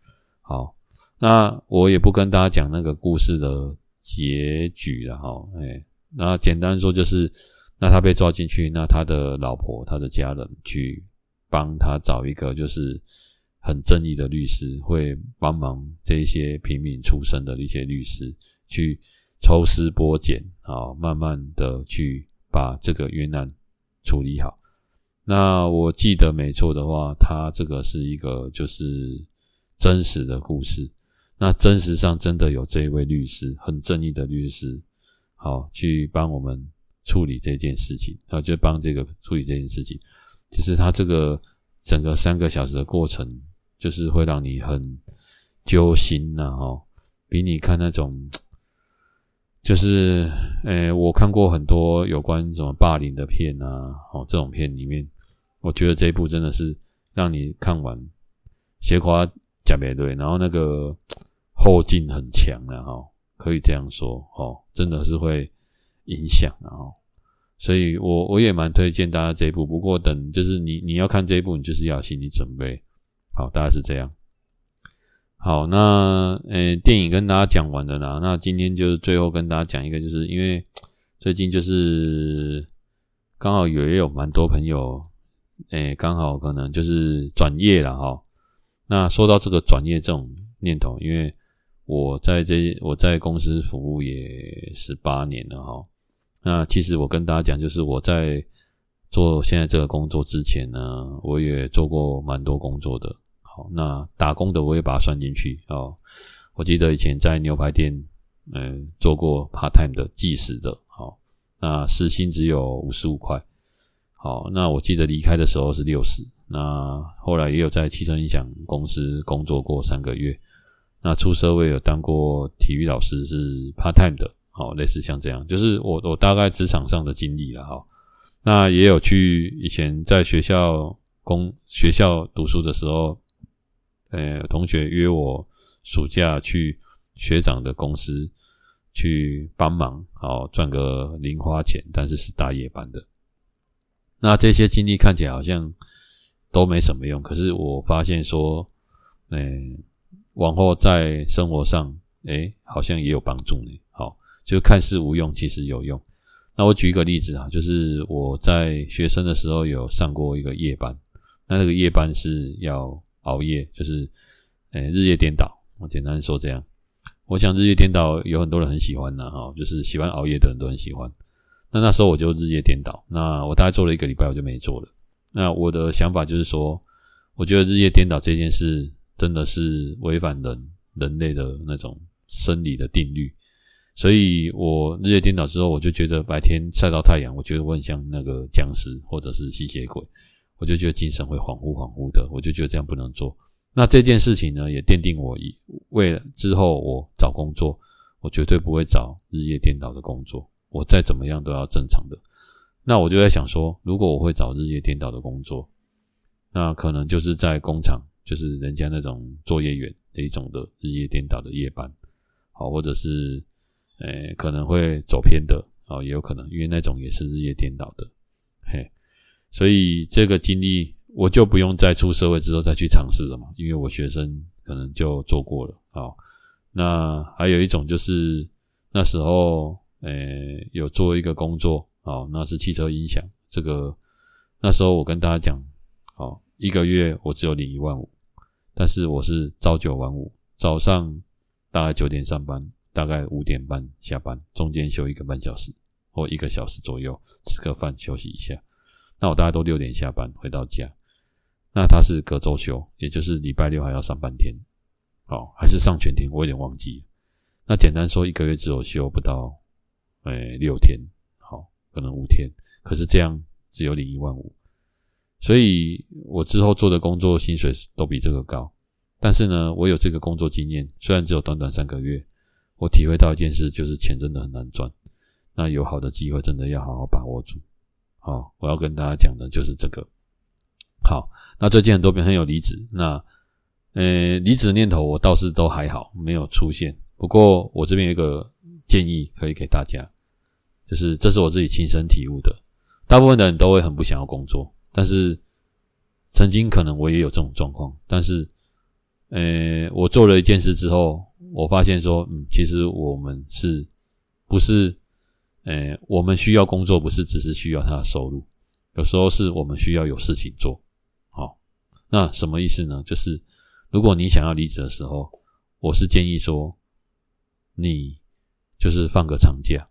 好。那我也不跟大家讲那个故事的结局了哈，哎，那简单说就是，那他被抓进去，那他的老婆、他的家人去帮他找一个就是很正义的律师，会帮忙这些平民出身的一些律师去抽丝剥茧，啊，慢慢的去把这个冤案处理好。那我记得没错的话，他这个是一个就是真实的故事。那真实上真的有这位律师，很正义的律师，好去帮我们处理这件事情，啊就帮这个处理这件事情。就是他这个整个三个小时的过程，就是会让你很揪心呐，哈，比你看那种，就是，诶，我看过很多有关什么霸凌的片啊，哦，这种片里面，我觉得这一部真的是让你看完，斜夸假没对，然后那个。后劲很强的哈，可以这样说哦，真的是会影响的哈，所以我我也蛮推荐大家这一部。不过等就是你你要看这一部，你就是要心理准备。好，大概是这样。好，那呃，电影跟大家讲完了啦。那今天就是最后跟大家讲一个，就是因为最近就是刚好有也有蛮多朋友，诶，刚好可能就是转业了哈。那说到这个转业这种念头，因为我在这我在公司服务也十八年了哈。那其实我跟大家讲，就是我在做现在这个工作之前呢，我也做过蛮多工作的。好，那打工的我也把它算进去哦。我记得以前在牛排店，嗯，做过 part time 的计时的。好，那时薪只有五十五块。好，那我记得离开的时候是六十。那后来也有在汽车音响公司工作过三个月。那出社会有当过体育老师，是 part time 的，好，类似像这样，就是我我大概职场上的经历了哈。那也有去以前在学校工学校读书的时候，呃，同学约我暑假去学长的公司去帮忙，好赚个零花钱，但是是大夜班的。那这些经历看起来好像都没什么用，可是我发现说，嗯。往后在生活上，诶，好像也有帮助呢。好，就看似无用，其实有用。那我举一个例子啊，就是我在学生的时候有上过一个夜班，那那个夜班是要熬夜，就是诶日夜颠倒。我简单说这样，我想日夜颠倒有很多人很喜欢的哈，就是喜欢熬夜的人都很喜欢。那那时候我就日夜颠倒，那我大概做了一个礼拜，我就没做了。那我的想法就是说，我觉得日夜颠倒这件事。真的是违反人人类的那种生理的定律，所以我日夜颠倒之后，我就觉得白天晒到太阳，我觉得我很像那个僵尸或者是吸血鬼，我就觉得精神会恍惚恍惚的，我就觉得这样不能做。那这件事情呢，也奠定我以为了之后我找工作，我绝对不会找日夜颠倒的工作，我再怎么样都要正常的。那我就在想说，如果我会找日夜颠倒的工作，那可能就是在工厂。就是人家那种作业员的一种的日夜颠倒的夜班，好，或者是诶、可能会走偏的，哦，也有可能，因为那种也是日夜颠倒的，嘿，所以这个经历我就不用再出社会之后再去尝试了嘛，因为我学生可能就做过了，好，那还有一种就是那时候诶、有做一个工作，哦，那是汽车音响，这个那时候我跟大家讲，好。一个月我只有领一万五，但是我是朝九晚五，早上大概九点上班，大概五点半下班，中间休一个半小时或一个小时左右，吃个饭休息一下。那我大概都六点下班回到家，那他是隔周休，也就是礼拜六还要上半天，好，还是上全天，我有点忘记。那简单说，一个月只有休不到，诶，六天，好，可能五天，可是这样只有领一万五。所以我之后做的工作薪水都比这个高，但是呢，我有这个工作经验，虽然只有短短三个月，我体会到一件事，就是钱真的很难赚。那有好的机会，真的要好好把握住。好，我要跟大家讲的就是这个。好，那最近很多朋友离职，那呃，离职的念头我倒是都还好，没有出现。不过我这边有一个建议可以给大家，就是这是我自己亲身体悟的。大部分的人都会很不想要工作。但是，曾经可能我也有这种状况，但是，呃，我做了一件事之后，我发现说，嗯，其实我们是，不是，呃，我们需要工作，不是只是需要他的收入，有时候是我们需要有事情做。好，那什么意思呢？就是如果你想要离职的时候，我是建议说，你就是放个长假。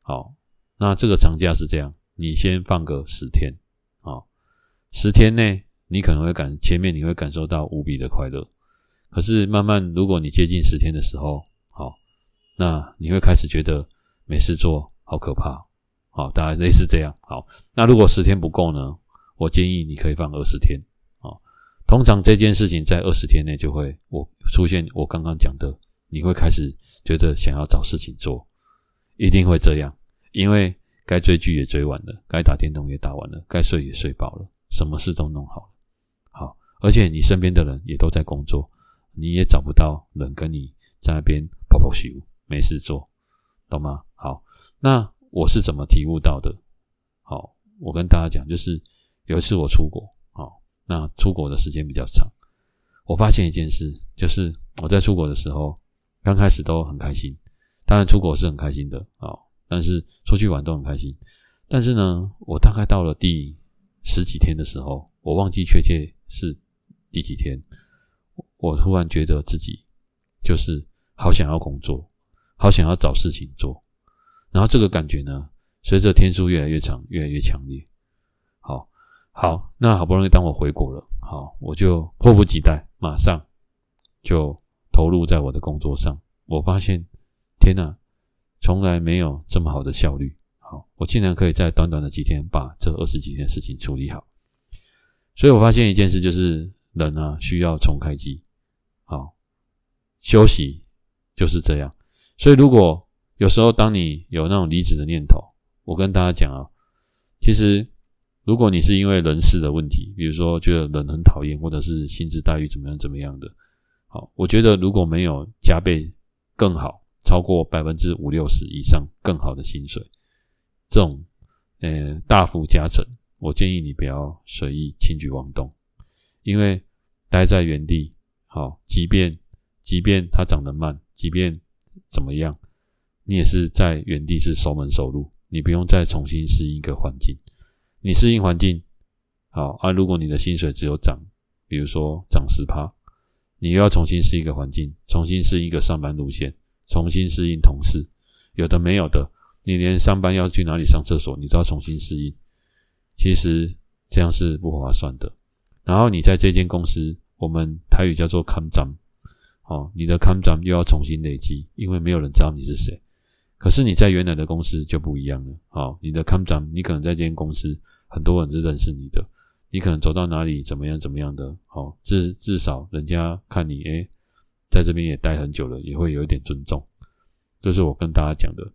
好，那这个长假是这样，你先放个十天。好十天内，你可能会感前面你会感受到无比的快乐，可是慢慢，如果你接近十天的时候，好，那你会开始觉得没事做，好可怕，好，大概类似这样。好，那如果十天不够呢？我建议你可以放二十天，啊，通常这件事情在二十天内就会我出现我刚刚讲的，你会开始觉得想要找事情做，一定会这样，因为该追剧也追完了，该打电动也打完了，该睡也睡饱了。什么事都弄好了，好，而且你身边的人也都在工作，你也找不到人跟你在那边跑跑休，没事做，懂吗？好，那我是怎么体悟到的？好，我跟大家讲，就是有一次我出国，好，那出国的时间比较长，我发现一件事，就是我在出国的时候，刚开始都很开心，当然出国是很开心的，啊，但是出去玩都很开心，但是呢，我大概到了第十几天的时候，我忘记确切是第几天，我突然觉得自己就是好想要工作，好想要找事情做，然后这个感觉呢，随着天数越来越长，越来越强烈。好，好，那好不容易当我回国了，好，我就迫不及待，马上就投入在我的工作上。我发现，天哪，从来没有这么好的效率。好我竟然可以在短短的几天把这二十几件事情处理好，所以我发现一件事，就是人啊需要重开机。休息就是这样。所以，如果有时候当你有那种离职的念头，我跟大家讲啊，其实如果你是因为人事的问题，比如说觉得人很讨厌，或者是薪资待遇怎么样怎么样的，好，我觉得如果没有加倍更好，超过百分之五六十以上更好的薪水，这种呃大幅加成，我建议你不要随意轻举妄动，因为待在原地，好，即便即便它涨得慢，即便怎么样。你也是在原地是熟门熟路，你不用再重新适应一个环境。你适应环境好啊，如果你的薪水只有涨，比如说涨十趴，你又要重新适应一个环境，重新适应一个上班路线，重新适应同事，有的没有的，你连上班要去哪里上厕所，你都要重新适应。其实这样是不划算的。然后你在这间公司，我们台语叫做看涨，好，你的看涨又要重新累积，因为没有人知道你是谁。可是你在原来的公司就不一样了，好，你的 come down，你可能在这间公司很多人是认识你的，你可能走到哪里怎么样怎么样的，好，至至少人家看你，诶，在这边也待很久了，也会有一点尊重，这是我跟大家讲的。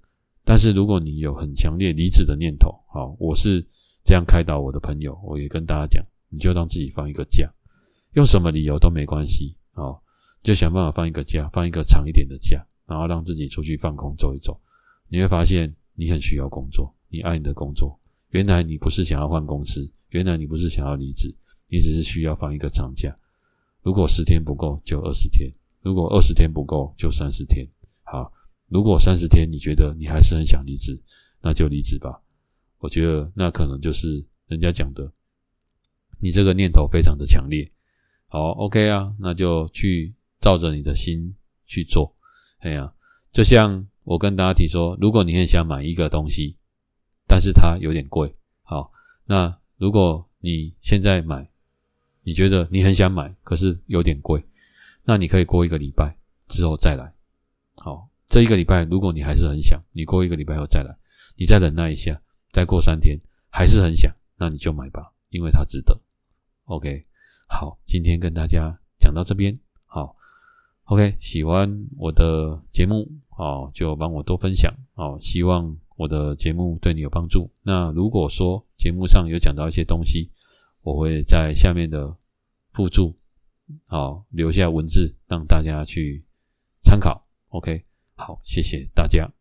但是如果你有很强烈离职的念头，好，我是这样开导我的朋友，我也跟大家讲，你就让自己放一个假，用什么理由都没关系，好，就想办法放一个假，放一个长一点的假，然后让自己出去放空走一走。你会发现，你很需要工作，你爱你的工作。原来你不是想要换公司，原来你不是想要离职，你只是需要放一个长假。如果十天不够，就二十天；如果二十天不够，就三十天。好，如果三十天你觉得你还是很想离职，那就离职吧。我觉得那可能就是人家讲的，你这个念头非常的强烈。好，OK 啊，那就去照着你的心去做。哎呀，就像。我跟大家提说，如果你很想买一个东西，但是它有点贵，好，那如果你现在买，你觉得你很想买，可是有点贵，那你可以过一个礼拜之后再来，好，这一个礼拜如果你还是很想，你过一个礼拜后再来，你再忍耐一下，再过三天还是很想，那你就买吧，因为它值得。OK，好，今天跟大家讲到这边，好，OK，喜欢我的节目。哦，就帮我多分享。哦，希望我的节目对你有帮助。那如果说节目上有讲到一些东西，我会在下面的附注，好，留下文字让大家去参考。OK，好，谢谢大家。